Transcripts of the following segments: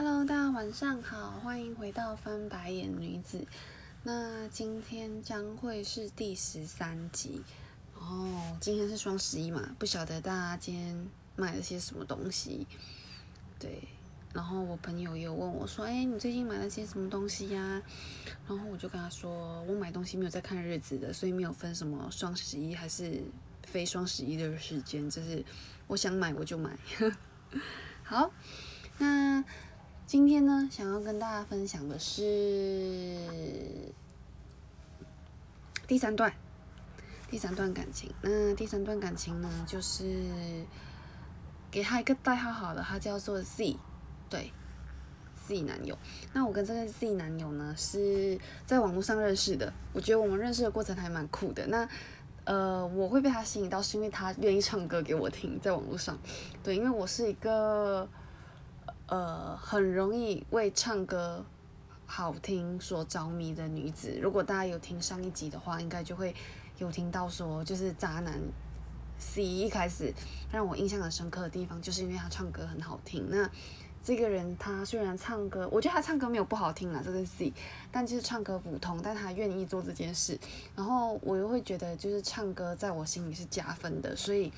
Hello，大家晚上好，欢迎回到翻白眼女子。那今天将会是第十三集，然后今天是双十一嘛，不晓得大家今天买了些什么东西。对，然后我朋友有问我说：“哎，你最近买了些什么东西呀？”然后我就跟他说：“我买东西没有在看日子的，所以没有分什么双十一还是非双十一的时间，就是我想买我就买。”好，那。今天呢，想要跟大家分享的是第三段，第三段感情。那第三段感情呢，就是给他一个代号好了，他叫做 Z，对，Z 男友。那我跟这个 Z 男友呢，是在网络上认识的。我觉得我们认识的过程还蛮酷的。那呃，我会被他吸引到，是因为他愿意唱歌给我听，在网络上。对，因为我是一个。呃，很容易为唱歌好听所着迷的女子。如果大家有听上一集的话，应该就会有听到说，就是渣男 C 一开始让我印象很深刻的地方，就是因为他唱歌很好听。那这个人他虽然唱歌，我觉得他唱歌没有不好听啊，这个 C，但就是唱歌普通，但他愿意做这件事。然后我又会觉得，就是唱歌在我心里是加分的，所以。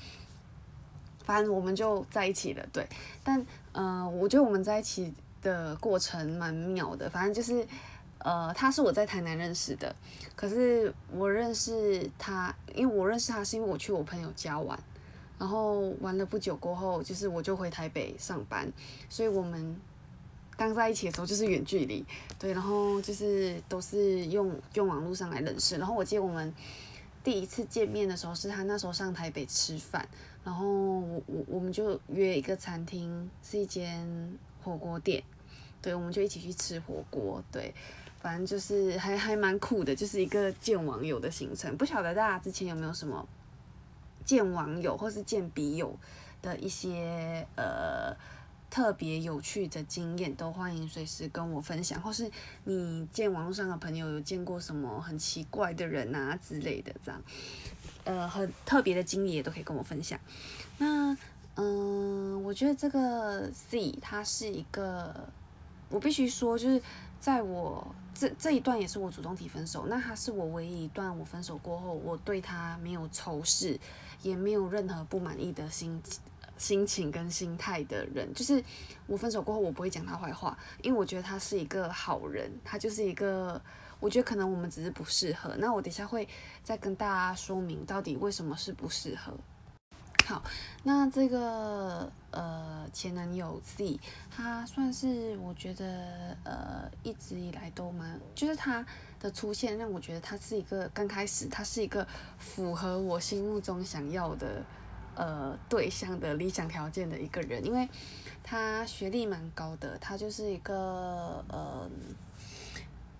反正我们就在一起了，对。但嗯，我觉得我们在一起的过程蛮妙的。反正就是，呃，他是我在台南认识的，可是我认识他，因为我认识他是因为我去我朋友家玩，然后玩了不久过后，就是我就回台北上班，所以我们刚在一起的时候就是远距离，对。然后就是都是用用网络上来认识。然后我记得我们第一次见面的时候，是他那时候上台北吃饭。然后我我我们就约一个餐厅，是一间火锅店，对，我们就一起去吃火锅，对，反正就是还还蛮酷的，就是一个见网友的行程。不晓得大家之前有没有什么见网友或是见笔友的一些呃特别有趣的经验，都欢迎随时跟我分享，或是你见网络上的朋友有见过什么很奇怪的人啊之类的，这样。呃，很特别的经历也都可以跟我分享。那，嗯，我觉得这个 C 他是一个，我必须说，就是在我这这一段也是我主动提分手。那他是我唯一一段我分手过后，我对他没有仇视，也没有任何不满意的心心情跟心态的人。就是我分手过后，我不会讲他坏话，因为我觉得他是一个好人，他就是一个。我觉得可能我们只是不适合，那我等下会再跟大家说明到底为什么是不适合。好，那这个呃前男友 Z，他算是我觉得呃一直以来都蛮，就是他的出现让我觉得他是一个刚开始他是一个符合我心目中想要的呃对象的理想条件的一个人，因为他学历蛮高的，他就是一个呃。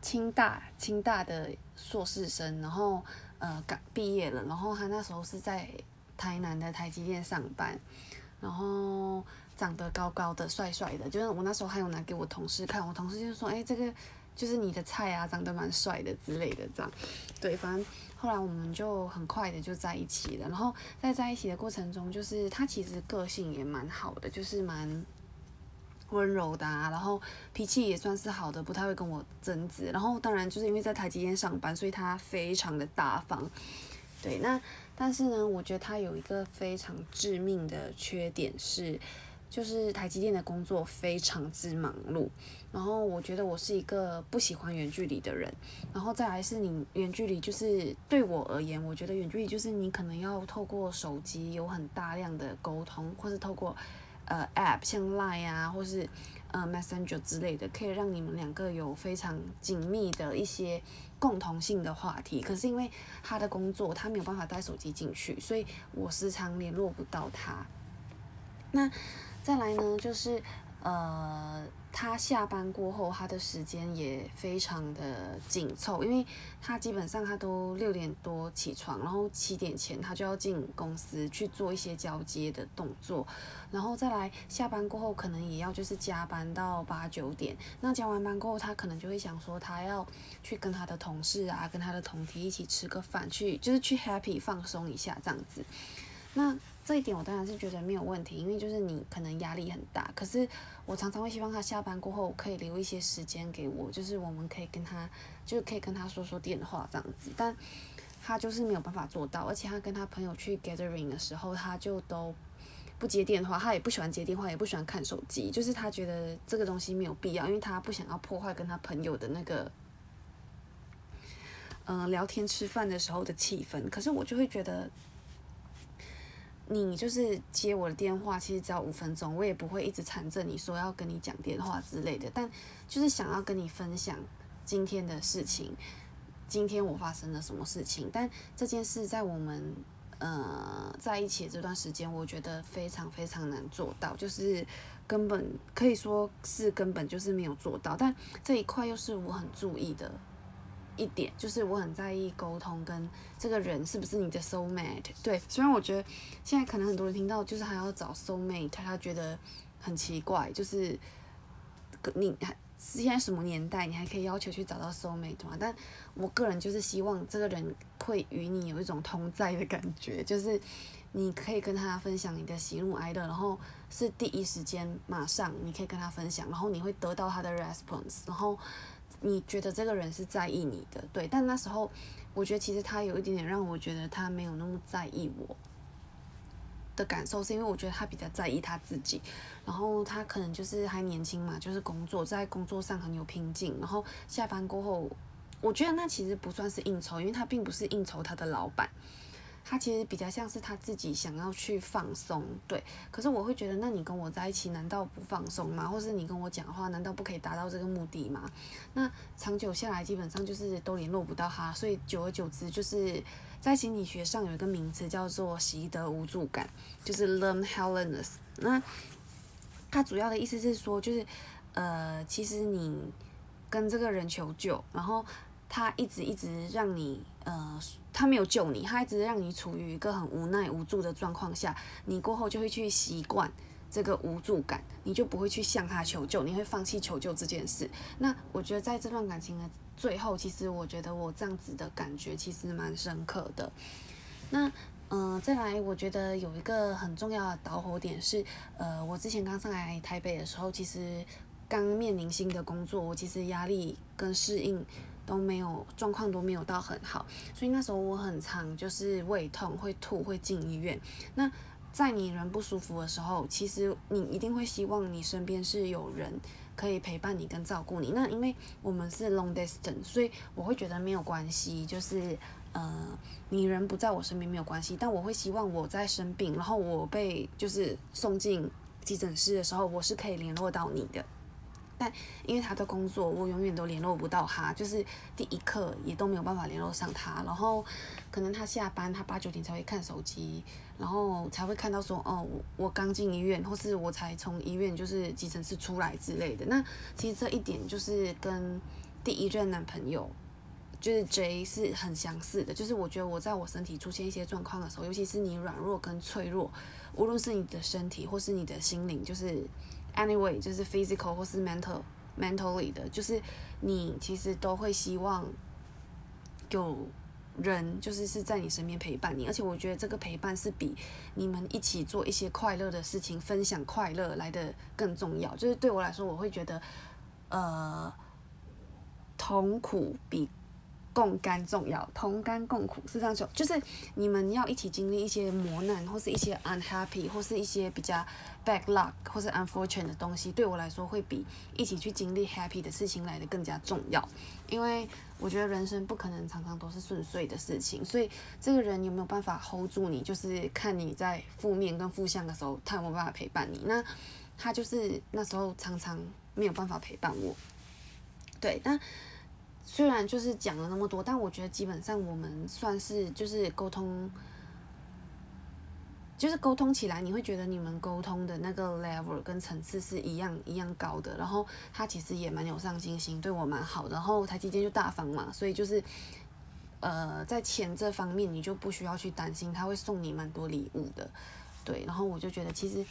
清大清大的硕士生，然后呃刚毕业了，然后他那时候是在台南的台积电上班，然后长得高高的、帅帅的，就是我那时候还有拿给我同事看，我同事就说：“哎，这个就是你的菜啊，长得蛮帅的之类的。”这样，对，反正后来我们就很快的就在一起了，然后在在一起的过程中，就是他其实个性也蛮好的，就是蛮。温柔的，啊，然后脾气也算是好的，不太会跟我争执。然后当然就是因为在台积电上班，所以他非常的大方。对，那但是呢，我觉得他有一个非常致命的缺点是，就是台积电的工作非常之忙碌。然后我觉得我是一个不喜欢远距离的人。然后再来是你远距离，就是对我而言，我觉得远距离就是你可能要透过手机有很大量的沟通，或是透过。呃，App 像 Line 啊，或是呃 Messenger 之类的，可以让你们两个有非常紧密的一些共同性的话题。可是因为他的工作，他没有办法带手机进去，所以我时常联络不到他。那再来呢，就是呃。他下班过后，他的时间也非常的紧凑，因为他基本上他都六点多起床，然后七点前他就要进公司去做一些交接的动作，然后再来下班过后可能也要就是加班到八九点。那加完班过后，他可能就会想说他要去跟他的同事啊，跟他的同体一起吃个饭，去就是去 happy 放松一下这样子。那这一点我当然是觉得没有问题，因为就是你可能压力很大，可是我常常会希望他下班过后可以留一些时间给我，就是我们可以跟他，就是可以跟他说说电话这样子，但他就是没有办法做到，而且他跟他朋友去 gathering 的时候，他就都不接电话，他也不喜欢接电话，也不喜欢看手机，就是他觉得这个东西没有必要，因为他不想要破坏跟他朋友的那个。嗯，聊天吃饭的时候的气氛，可是我就会觉得，你就是接我的电话，其实只要五分钟，我也不会一直缠着你说要跟你讲电话之类的。但就是想要跟你分享今天的事情，今天我发生了什么事情。但这件事在我们呃在一起这段时间，我觉得非常非常难做到，就是根本可以说是根本就是没有做到。但这一块又是我很注意的。一点就是我很在意沟通跟这个人是不是你的 soul mate。对，虽然我觉得现在可能很多人听到就是还要找 soul mate，他觉得很奇怪，就是你还是现在什么年代，你还可以要求去找到 soul mate 吗？但我个人就是希望这个人会与你有一种同在的感觉，就是你可以跟他分享你的喜怒哀乐，然后是第一时间马上你可以跟他分享，然后你会得到他的 response，然后。你觉得这个人是在意你的，对，但那时候我觉得其实他有一点点让我觉得他没有那么在意我的感受，是因为我觉得他比较在意他自己，然后他可能就是还年轻嘛，就是工作在工作上很有拼劲，然后下班过后，我觉得那其实不算是应酬，因为他并不是应酬他的老板。他其实比较像是他自己想要去放松，对。可是我会觉得，那你跟我在一起，难道不放松吗？或是你跟我讲话，难道不可以达到这个目的吗？那长久下来，基本上就是都联络不到他，所以久而久之，就是在心理学上有一个名词叫做习得无助感，就是 learn helplessness。那它主要的意思是说，就是呃，其实你跟这个人求救，然后。他一直一直让你，呃，他没有救你，他一直让你处于一个很无奈无助的状况下，你过后就会去习惯这个无助感，你就不会去向他求救，你会放弃求救这件事。那我觉得在这段感情的最后，其实我觉得我这样子的感觉其实蛮深刻的。那，嗯，再来，我觉得有一个很重要的导火点是，呃，我之前刚上来台北的时候，其实刚面临新的工作，我其实压力跟适应。都没有状况都没有到很好，所以那时候我很常就是胃痛会吐会进医院。那在你人不舒服的时候，其实你一定会希望你身边是有人可以陪伴你跟照顾你。那因为我们是 long distance，所以我会觉得没有关系，就是呃你人不在我身边没有关系，但我会希望我在生病，然后我被就是送进急诊室的时候，我是可以联络到你的。但因为他的工作，我永远都联络不到他，就是第一刻也都没有办法联络上他。然后可能他下班，他八九点才会看手机，然后才会看到说，哦，我刚进医院，或是我才从医院就是急诊室出来之类的。那其实这一点就是跟第一任男朋友就是 J 是很相似的，就是我觉得我在我身体出现一些状况的时候，尤其是你软弱跟脆弱，无论是你的身体或是你的心灵，就是。Anyway，就是 physical 或是 mental mentally 的，就是你其实都会希望有人就是是在你身边陪伴你，而且我觉得这个陪伴是比你们一起做一些快乐的事情、分享快乐来的更重要。就是对我来说，我会觉得，呃，痛苦比。共甘重要，同甘共苦是这样说，就是你们要一起经历一些磨难，或是一些 unhappy，或是一些比较 bad luck，或是 unfortunate 的东西，对我来说会比一起去经历 happy 的事情来的更加重要。因为我觉得人生不可能常常都是顺遂的事情，所以这个人有没有办法 hold 住你，就是看你在负面跟负向的时候，他有没有办法陪伴你。那他就是那时候常常没有办法陪伴我，对，那。虽然就是讲了那么多，但我觉得基本上我们算是就是沟通，就是沟通起来，你会觉得你们沟通的那个 level 跟层次是一样一样高的。然后他其实也蛮有上进心，对我蛮好的。然后台积电就大方嘛，所以就是呃在钱这方面你就不需要去担心，他会送你蛮多礼物的。对，然后我就觉得其实。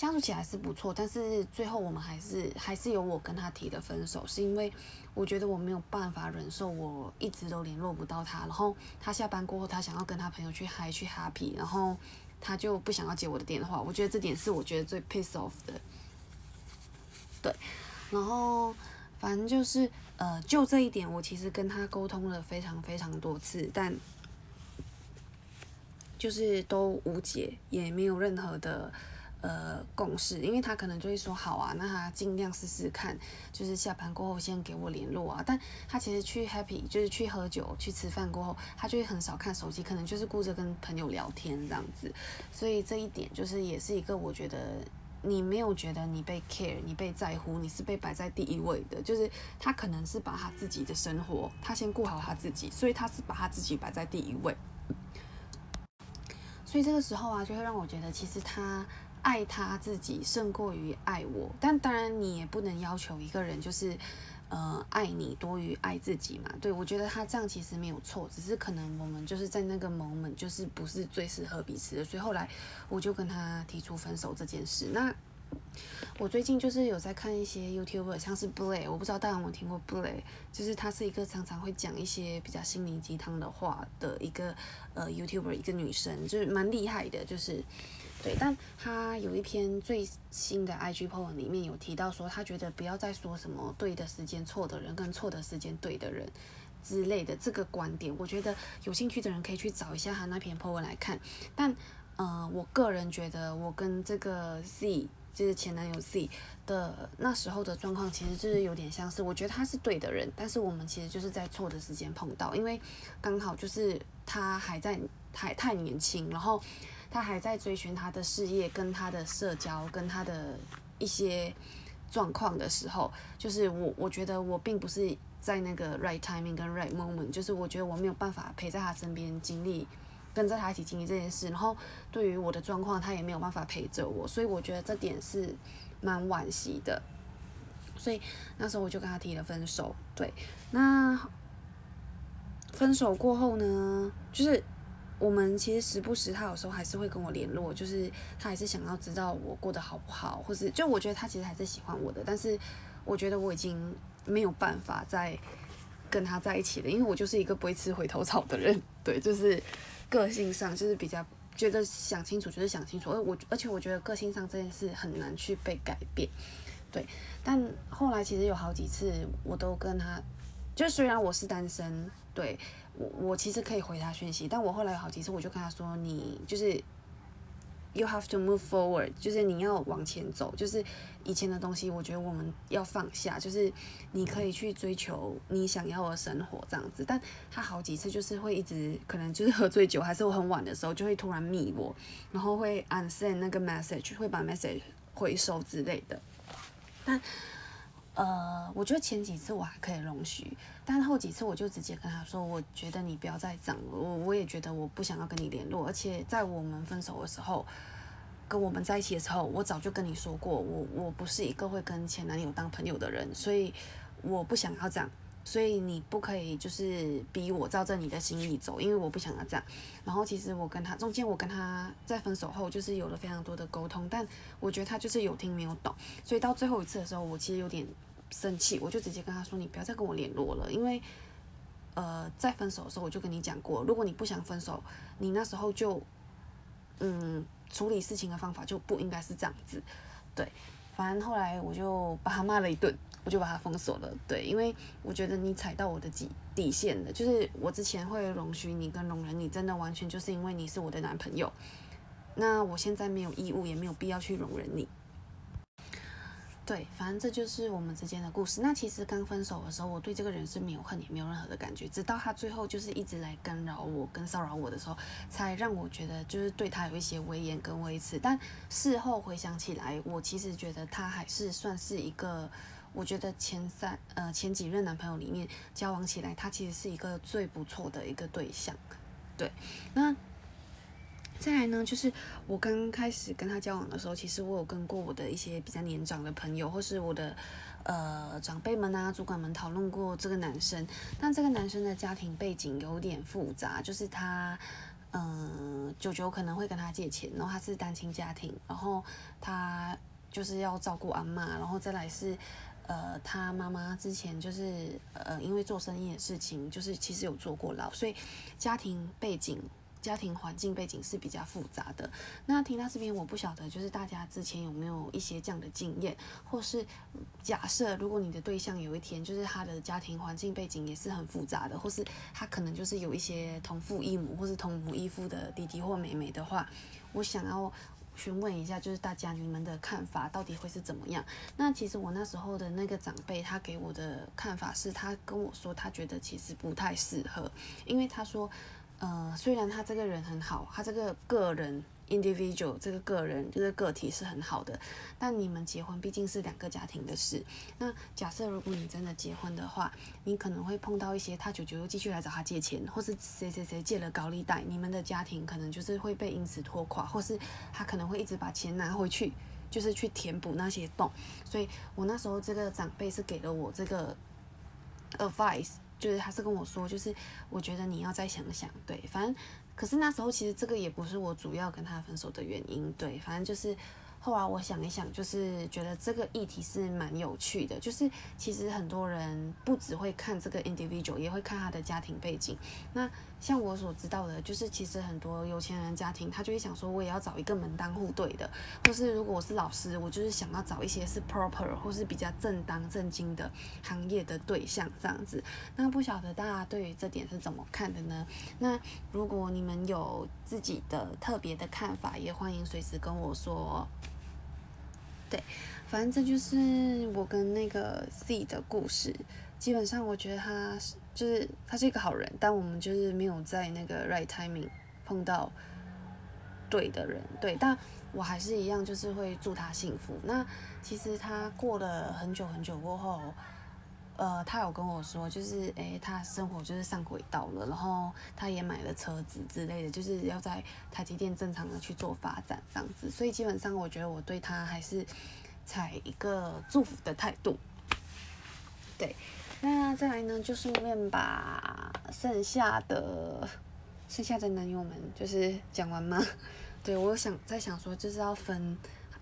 相处起来是不错，但是最后我们还是还是有我跟他提的分手，是因为我觉得我没有办法忍受我一直都联络不到他，然后他下班过后他想要跟他朋友去嗨去 happy，然后他就不想要接我的电话。我觉得这点是我觉得最 piss off 的。对，然后反正就是呃，就这一点，我其实跟他沟通了非常非常多次，但就是都无解，也没有任何的。呃，共识，因为他可能就会说好啊，那他尽量试试看，就是下班过后先给我联络啊。但他其实去 happy，就是去喝酒、去吃饭过后，他就会很少看手机，可能就是顾着跟朋友聊天这样子。所以这一点就是也是一个我觉得你没有觉得你被 care，你被在乎，你是被摆在第一位的。就是他可能是把他自己的生活，他先顾好他自己，所以他是把他自己摆在第一位。所以这个时候啊，就会让我觉得其实他。爱他自己胜过于爱我，但当然你也不能要求一个人就是，呃，爱你多于爱自己嘛。对我觉得他这样其实没有错，只是可能我们就是在那个 moment 就是不是最适合彼此的，所以后来我就跟他提出分手这件事。那我最近就是有在看一些 YouTuber，像是 Blay，我不知道大家有没有听过 Blay，就是他是一个常常会讲一些比较心灵鸡汤的话的一个呃 YouTuber，一个女生，就是蛮厉害的，就是。对，但他有一篇最新的 IG post 里面有提到说，他觉得不要再说什么对的时间错的人跟错的时间对的人之类的这个观点，我觉得有兴趣的人可以去找一下他那篇 po 文来看。但呃，我个人觉得我跟这个 Z 就是前男友 Z 的那时候的状况，其实就是有点相似。我觉得他是对的人，但是我们其实就是在错的时间碰到，因为刚好就是他还在还太年轻，然后。他还在追寻他的事业、跟他的社交、跟他的一些状况的时候，就是我我觉得我并不是在那个 right timing 跟 right moment，就是我觉得我没有办法陪在他身边经历，跟着他一起经历这件事。然后对于我的状况，他也没有办法陪着我，所以我觉得这点是蛮惋惜的。所以那时候我就跟他提了分手。对，那分手过后呢，就是。我们其实时不时，他有时候还是会跟我联络，就是他还是想要知道我过得好不好，或是就我觉得他其实还是喜欢我的，但是我觉得我已经没有办法再跟他在一起了，因为我就是一个不会吃回头草的人，对，就是个性上就是比较觉得想清楚就是想清楚，而我而且我觉得个性上这件事很难去被改变，对，但后来其实有好几次我都跟他，就虽然我是单身，对。我我其实可以回他讯息，但我后来有好几次我就跟他说，你就是 you have to move forward，就是你要往前走，就是以前的东西，我觉得我们要放下，就是你可以去追求你想要的生活这样子。但他好几次就是会一直可能就是喝醉酒，还是我很晚的时候就会突然密我，然后会 unsend 那个 message，会把 message 回收之类的。但呃，我觉得前几次我还可以容许，但后几次我就直接跟他说，我觉得你不要再这样，我我也觉得我不想要跟你联络，而且在我们分手的时候，跟我们在一起的时候，我早就跟你说过，我我不是一个会跟前男友当朋友的人，所以我不想要这样。所以你不可以就是逼我照着你的心意走，因为我不想要这样。然后其实我跟他中间，我跟他在分手后就是有了非常多的沟通，但我觉得他就是有听没有懂。所以到最后一次的时候，我其实有点生气，我就直接跟他说：“你不要再跟我联络了，因为呃，在分手的时候我就跟你讲过，如果你不想分手，你那时候就嗯处理事情的方法就不应该是这样子。”对，反正后来我就把他骂了一顿。我就把它封锁了，对，因为我觉得你踩到我的底底线了，就是我之前会容许你跟容忍你，真的完全就是因为你是我的男朋友，那我现在没有义务也没有必要去容忍你，对，反正这就是我们之间的故事。那其实刚分手的时候，我对这个人是没有恨也没有任何的感觉，直到他最后就是一直来干扰我跟骚扰我的时候，才让我觉得就是对他有一些威严跟维持。但事后回想起来，我其实觉得他还是算是一个。我觉得前三呃前几任男朋友里面交往起来，他其实是一个最不错的一个对象，对。那再来呢，就是我刚开始跟他交往的时候，其实我有跟过我的一些比较年长的朋友，或是我的呃长辈们啊、主管们讨论过这个男生。但这个男生的家庭背景有点复杂，就是他嗯舅舅可能会跟他借钱，然后他是单亲家庭，然后他就是要照顾阿妈，然后再来是。呃，他妈妈之前就是呃，因为做生意的事情，就是其实有坐过牢，所以家庭背景家庭环境背景是比较复杂的。那听到这边，我不晓得就是大家之前有没有一些这样的经验，或是假设如果你的对象有一天就是他的家庭环境背景也是很复杂的，或是他可能就是有一些同父异母或是同母异父的弟弟或妹妹的话，我想要。询问一下，就是大家你们的看法到底会是怎么样？那其实我那时候的那个长辈，他给我的看法是，他跟我说，他觉得其实不太适合，因为他说，呃，虽然他这个人很好，他这个个人。Individual 这个个人就是个体是很好的，但你们结婚毕竟是两个家庭的事。那假设如果你真的结婚的话，你可能会碰到一些他舅舅又继续来找他借钱，或是谁谁谁借了高利贷，你们的家庭可能就是会被因此拖垮，或是他可能会一直把钱拿回去，就是去填补那些洞。所以我那时候这个长辈是给了我这个 advice，就是他是跟我说，就是我觉得你要再想想，对，反正。可是那时候其实这个也不是我主要跟他分手的原因，对，反正就是。后来我想一想，就是觉得这个议题是蛮有趣的。就是其实很多人不只会看这个 individual，也会看他的家庭背景。那像我所知道的，就是其实很多有钱人家庭，他就会想说，我也要找一个门当户对的。或是如果我是老师，我就是想要找一些是 proper 或是比较正当正经的行业的对象这样子。那不晓得大家对于这点是怎么看的呢？那如果你们有自己的特别的看法，也欢迎随时跟我说。对，反正这就是我跟那个 C 的故事。基本上，我觉得他就是他是一个好人，但我们就是没有在那个 right timing 碰到对的人。对，但我还是一样，就是会祝他幸福。那其实他过了很久很久过后，呃，他有跟我说，就是诶，他生活就是上轨道了，然后他也买了车子之类的，就是要在台积电正常的去做发展这样子。所以基本上，我觉得我对他还是采一个祝福的态度。对，那再来呢，就顺便把剩下的剩下的男友们就是讲完吗？对我想在想说，就是要分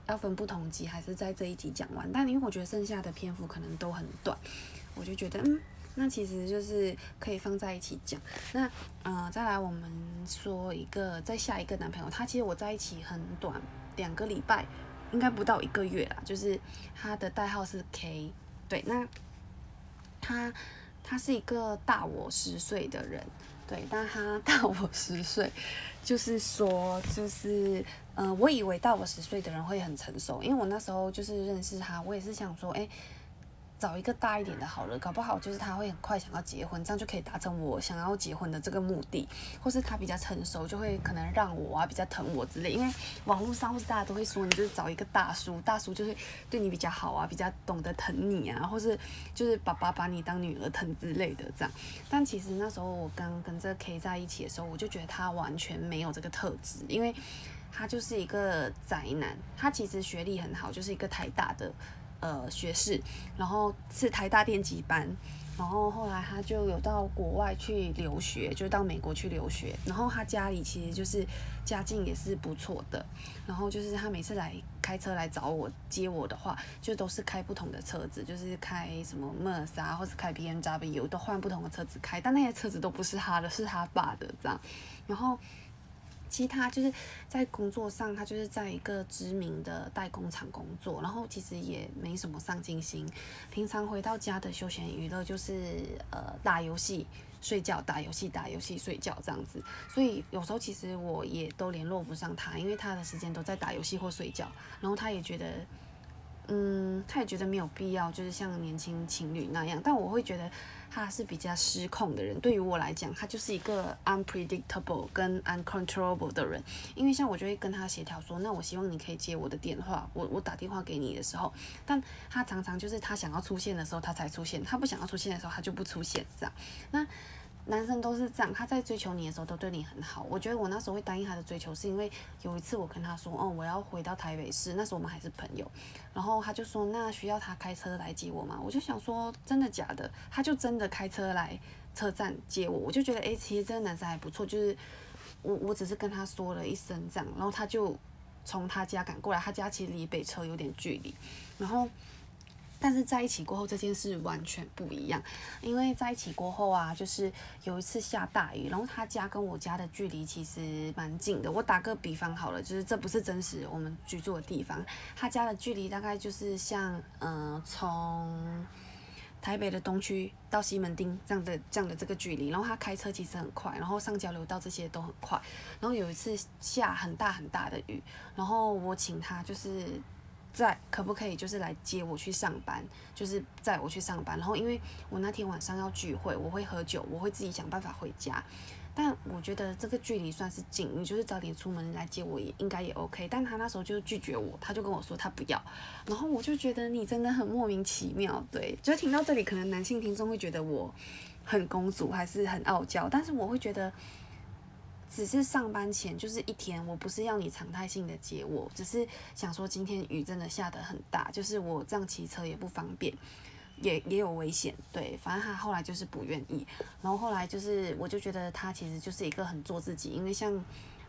要分不同集，还是在这一集讲完？但因为我觉得剩下的篇幅可能都很短。我就觉得，嗯，那其实就是可以放在一起讲。那，呃，再来我们说一个，再下一个男朋友，他其实我在一起很短，两个礼拜，应该不到一个月啦。就是他的代号是 K，对，那他他是一个大我十岁的人，对，但他大我十岁，就是说，就是，呃，我以为大我十岁的人会很成熟，因为我那时候就是认识他，我也是想说，哎。找一个大一点的好了，搞不好就是他会很快想要结婚，这样就可以达成我想要结婚的这个目的，或是他比较成熟，就会可能让我啊比较疼我之类。因为网络上或是大家都会说，你就是找一个大叔，大叔就是对你比较好啊，比较懂得疼你啊，或是就是爸爸把你当女儿疼之类的这样。但其实那时候我刚跟这个 K 在一起的时候，我就觉得他完全没有这个特质，因为他就是一个宅男，他其实学历很好，就是一个台大的。呃，学士，然后是台大电机班，然后后来他就有到国外去留学，就到美国去留学。然后他家里其实就是家境也是不错的，然后就是他每次来开车来找我接我的话，就都是开不同的车子，就是开什么 Merc 啊，或是开 B M W，都换不同的车子开，但那些车子都不是他的，是他爸的这样，然后。其他就是在工作上，他就是在一个知名的代工厂工作，然后其实也没什么上进心。平常回到家的休闲娱乐就是呃打游戏、睡觉、打游戏、打游戏、睡觉这样子。所以有时候其实我也都联络不上他，因为他的时间都在打游戏或睡觉，然后他也觉得。嗯，他也觉得没有必要，就是像年轻情侣那样。但我会觉得他是比较失控的人。对于我来讲，他就是一个 unpredictable 跟 uncontrollable 的人。因为像我就会跟他协调说，那我希望你可以接我的电话，我我打电话给你的时候，但他常常就是他想要出现的时候他才出现，他不想要出现的时候他就不出现，这样。那。男生都是这样，他在追求你的时候都对你很好。我觉得我那时候会答应他的追求，是因为有一次我跟他说，哦，我要回到台北市，那时候我们还是朋友。然后他就说，那需要他开车来接我吗？我就想说，真的假的？他就真的开车来车站接我。我就觉得，哎，其实这个男生还不错。就是我我只是跟他说了一声这样，然后他就从他家赶过来。他家其实离北车有点距离，然后。但是在一起过后这件事完全不一样，因为在一起过后啊，就是有一次下大雨，然后他家跟我家的距离其实蛮近的。我打个比方好了，就是这不是真实我们居住的地方，他家的距离大概就是像嗯从台北的东区到西门町这样的这样的这个距离，然后他开车其实很快，然后上交流道这些都很快。然后有一次下很大很大的雨，然后我请他就是。在可不可以就是来接我去上班，就是载我去上班。然后因为我那天晚上要聚会，我会喝酒，我会自己想办法回家。但我觉得这个距离算是近，你就是早点出门来接我也应该也 OK。但他那时候就拒绝我，他就跟我说他不要。然后我就觉得你真的很莫名其妙，对。就听到这里，可能男性听众会觉得我很公主还是很傲娇，但是我会觉得。只是上班前就是一天，我不是要你常态性的接我，只是想说今天雨真的下得很大，就是我这样骑车也不方便，也也有危险。对，反正他后来就是不愿意，然后后来就是我就觉得他其实就是一个很做自己，因为像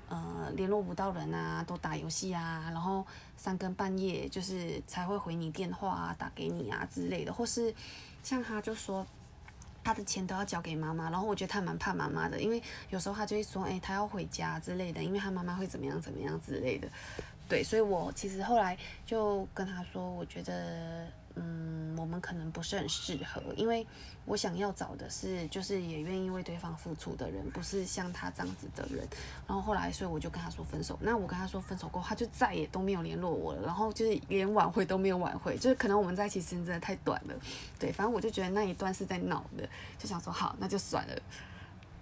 呃联络不到人啊，都打游戏啊，然后三更半夜就是才会回你电话啊，打给你啊之类的，或是像他就说。他的钱都要交给妈妈，然后我觉得他蛮怕妈妈的，因为有时候他就会说，哎，他要回家之类的，因为他妈妈会怎么样怎么样之类的，对，所以我其实后来就跟他说，我觉得。嗯，我们可能不是很适合，因为我想要找的是，就是也愿意为对方付出的人，不是像他这样子的人。然后后来，所以我就跟他说分手。那我跟他说分手过后，他就再也都没有联络我了，然后就是连挽回都没有挽回，就是可能我们在一起时间真的太短了。对，反正我就觉得那一段是在闹的，就想说好，那就算了。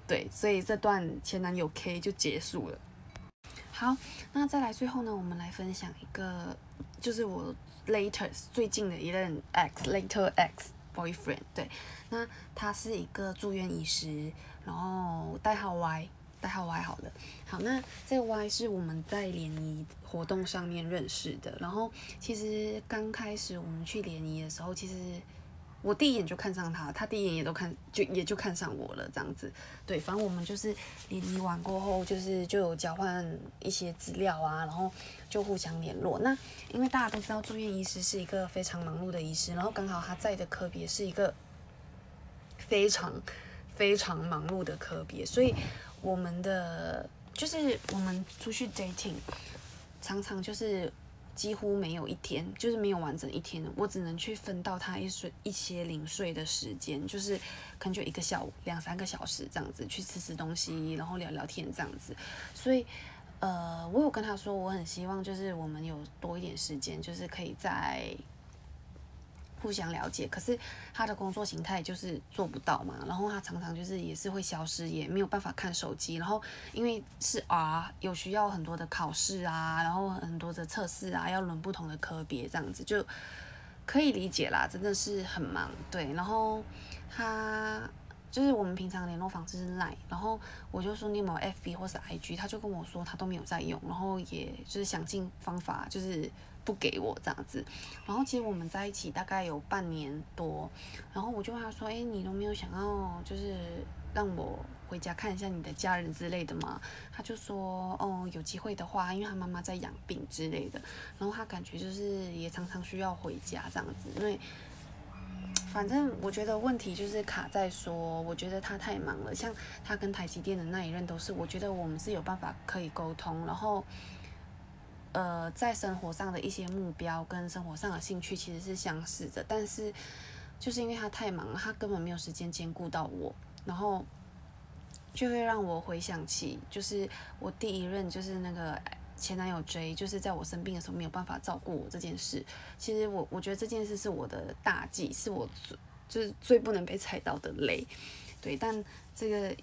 对，所以这段前男友 K 就结束了。好，那再来最后呢，我们来分享一个，就是我。Later 最近的一任 X Later X boyfriend 对，那他是一个住院医师，然后代号 Y 代号 Y 好了，好那这个 Y 是我们在联谊活动上面认识的，然后其实刚开始我们去联谊的时候，其实。我第一眼就看上他，他第一眼也都看，就也就看上我了，这样子。对，反正我们就是联谊完过后，就是就有交换一些资料啊，然后就互相联络。那因为大家都知道住院医师是一个非常忙碌的医师，然后刚好他在的科别是一个非常非常忙碌的科别，所以我们的就是我们出去 dating，常常就是。几乎没有一天，就是没有完整一天，我只能去分到他一睡一些零碎的时间，就是可能就一个下午两三个小时这样子去吃吃东西，然后聊聊天这样子。所以，呃，我有跟他说，我很希望就是我们有多一点时间，就是可以在。互相了解，可是他的工作形态就是做不到嘛，然后他常常就是也是会消失，也没有办法看手机，然后因为是 R 有需要很多的考试啊，然后很多的测试啊，要轮不同的科别这样子，就可以理解啦，真的是很忙，对，然后他就是我们平常联络方式是 Line，然后我就说你有没有 FB 或是 IG，他就跟我说他都没有在用，然后也就是想尽方法就是。不给我这样子，然后其实我们在一起大概有半年多，然后我就问他说：“哎，你都没有想要就是让我回家看一下你的家人之类的吗？”他就说：“哦，有机会的话，因为他妈妈在养病之类的，然后他感觉就是也常常需要回家这样子，因为反正我觉得问题就是卡在说，我觉得他太忙了，像他跟台积电的那一任都是，我觉得我们是有办法可以沟通，然后。”呃，在生活上的一些目标跟生活上的兴趣其实是相似的，但是就是因为他太忙了，他根本没有时间兼顾到我，然后就会让我回想起，就是我第一任就是那个前男友 J，就是在我生病的时候没有办法照顾我这件事。其实我我觉得这件事是我的大忌，是我最就是最不能被踩到的雷。对，但这个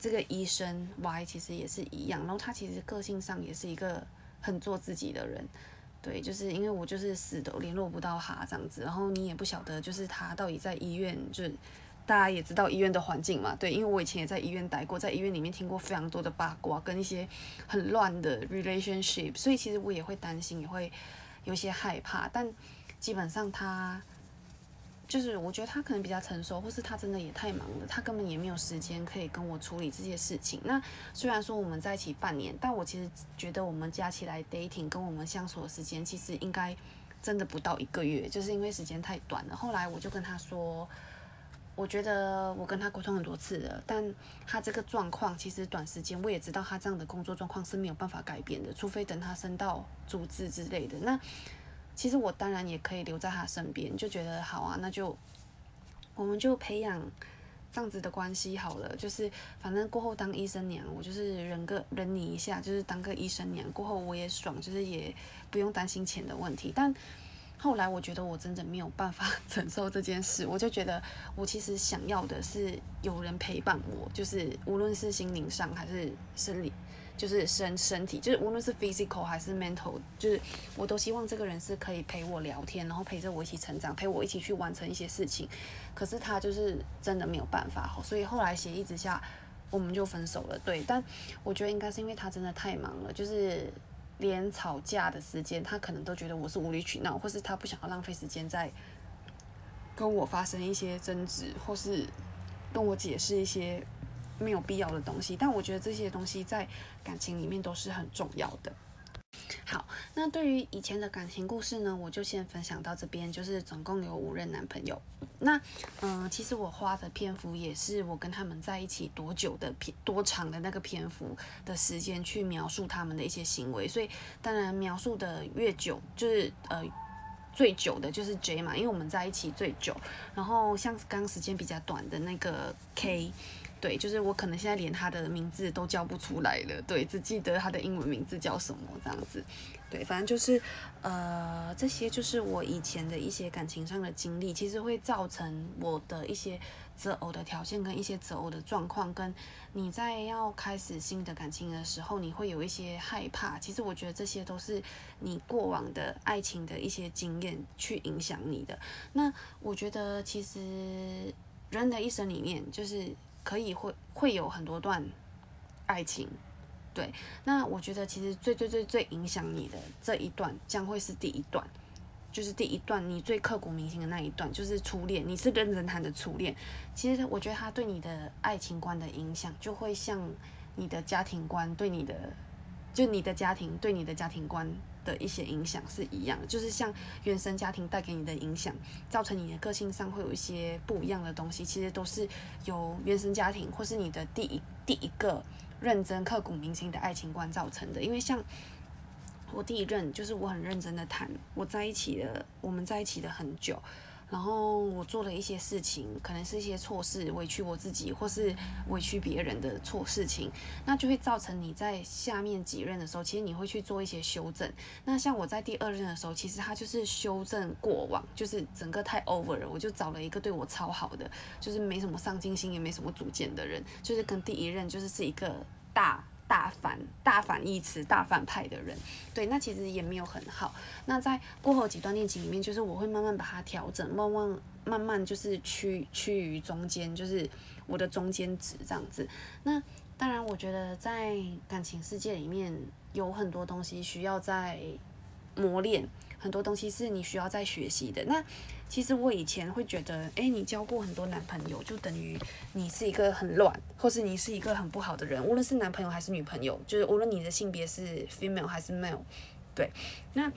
这个医生 Y 其实也是一样，然后他其实个性上也是一个。很做自己的人，对，就是因为我就是死都联络不到他这样子，然后你也不晓得就是他到底在医院，就是大家也知道医院的环境嘛，对，因为我以前也在医院待过，在医院里面听过非常多的八卦跟一些很乱的 relationship，所以其实我也会担心，也会有些害怕，但基本上他。就是我觉得他可能比较成熟，或是他真的也太忙了，他根本也没有时间可以跟我处理这些事情。那虽然说我们在一起半年，但我其实觉得我们加起来 dating 跟我们相处的时间，其实应该真的不到一个月，就是因为时间太短了。后来我就跟他说，我觉得我跟他沟通很多次了，但他这个状况其实短时间我也知道他这样的工作状况是没有办法改变的，除非等他升到主治之类的。那其实我当然也可以留在他身边，就觉得好啊，那就我们就培养。这样子的关系好了，就是反正过后当医生娘，我就是忍个忍你一下，就是当个医生娘过后我也爽，就是也不用担心钱的问题。但后来我觉得我真的没有办法 承受这件事，我就觉得我其实想要的是有人陪伴我，就是无论是心灵上还是生理。就是身身体，就是无论是 physical 还是 mental，就是我都希望这个人是可以陪我聊天，然后陪着我一起成长，陪我一起去完成一些事情。可是他就是真的没有办法，所以后来协议之下，我们就分手了。对，但我觉得应该是因为他真的太忙了，就是连吵架的时间，他可能都觉得我是无理取闹，或是他不想要浪费时间在跟我发生一些争执，或是跟我解释一些。没有必要的东西，但我觉得这些东西在感情里面都是很重要的。好，那对于以前的感情故事呢，我就先分享到这边，就是总共有五任男朋友。那嗯，其实我花的篇幅也是我跟他们在一起多久的篇多长的那个篇幅的时间去描述他们的一些行为，所以当然描述的越久，就是呃最久的就是 J 嘛，因为我们在一起最久。然后像刚时间比较短的那个 K。对，就是我可能现在连他的名字都叫不出来了，对，只记得他的英文名字叫什么这样子。对，反正就是，呃，这些就是我以前的一些感情上的经历，其实会造成我的一些择偶的条件跟一些择偶的状况，跟你在要开始新的感情的时候，你会有一些害怕。其实我觉得这些都是你过往的爱情的一些经验去影响你的。那我觉得其实人的一生里面就是。可以会会有很多段爱情，对，那我觉得其实最最最最影响你的这一段将会是第一段，就是第一段你最刻骨铭心的那一段，就是初恋，你是认真谈的初恋。其实我觉得他对你的爱情观的影响，就会像你的家庭观对你的，就你的家庭对你的家庭观。的一些影响是一样，就是像原生家庭带给你的影响，造成你的个性上会有一些不一样的东西，其实都是由原生家庭或是你的第一第一个认真刻骨铭心的爱情观造成的。因为像我第一任，就是我很认真的谈，我在一起了，我们在一起了很久。然后我做了一些事情，可能是一些错事，委屈我自己，或是委屈别人的错事情，那就会造成你在下面几任的时候，其实你会去做一些修正。那像我在第二任的时候，其实他就是修正过往，就是整个太 over 了，我就找了一个对我超好的，就是没什么上进心，也没什么主见的人，就是跟第一任就是是一个大。大反大反义词、大反派的人，对，那其实也没有很好。那在过后几段恋情里面，就是我会慢慢把它调整，慢慢慢慢就是趋趋于中间，就是我的中间值这样子。那当然，我觉得在感情世界里面有很多东西需要在磨练，很多东西是你需要在学习的。那其实我以前会觉得，哎，你交过很多男朋友，就等于你是一个很乱，或是你是一个很不好的人，无论是男朋友还是女朋友，就是无论你的性别是 female 还是 male，对。那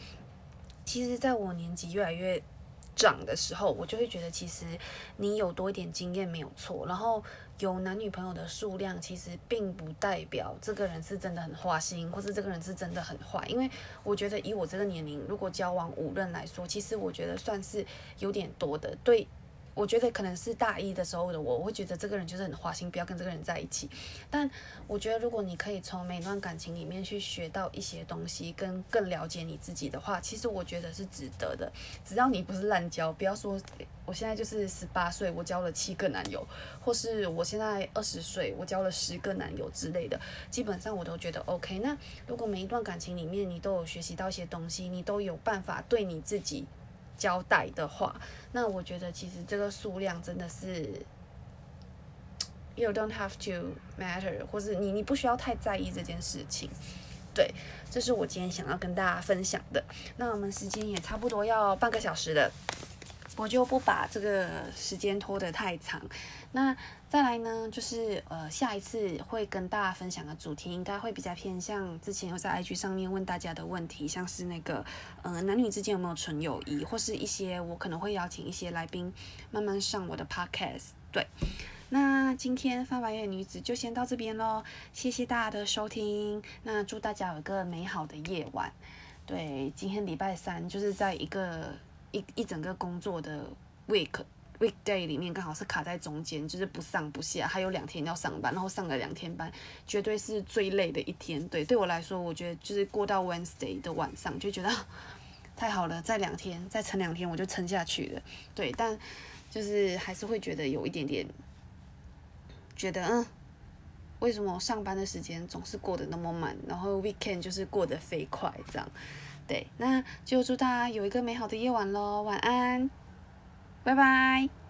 其实，在我年纪越来越长的时候，我就会觉得，其实你有多一点经验没有错，然后。有男女朋友的数量，其实并不代表这个人是真的很花心，或是这个人是真的很坏。因为我觉得以我这个年龄，如果交往五任来说，其实我觉得算是有点多的。对。我觉得可能是大一的时候的我，我会觉得这个人就是很花心，不要跟这个人在一起。但我觉得，如果你可以从每段感情里面去学到一些东西，跟更了解你自己的话，其实我觉得是值得的。只要你不是滥交，不要说我现在就是十八岁，我交了七个男友，或是我现在二十岁，我交了十个男友之类的，基本上我都觉得 OK。那如果每一段感情里面你都有学习到一些东西，你都有办法对你自己。交代的话，那我觉得其实这个数量真的是，you don't have to matter，或是你你不需要太在意这件事情。对，这是我今天想要跟大家分享的。那我们时间也差不多要半个小时了，我就不把这个时间拖得太长。那再来呢，就是呃，下一次会跟大家分享的主题，应该会比较偏向之前有在 IG 上面问大家的问题，像是那个呃，男女之间有没有纯友谊，或是一些我可能会邀请一些来宾慢慢上我的 Podcast。对，那今天翻白眼女子就先到这边喽，谢谢大家的收听，那祝大家有个美好的夜晚。对，今天礼拜三就是在一个。一一整个工作的 week weekday 里面，刚好是卡在中间，就是不上不下，还有两天要上班，然后上了两天班，绝对是最累的一天。对，对我来说，我觉得就是过到 Wednesday 的晚上，就觉得 太好了，再两天，再撑两天，我就撑下去了。对，但就是还是会觉得有一点点，觉得嗯，为什么上班的时间总是过得那么慢，然后 weekend 就是过得飞快这样。对，那就祝大家有一个美好的夜晚喽，晚安，拜拜。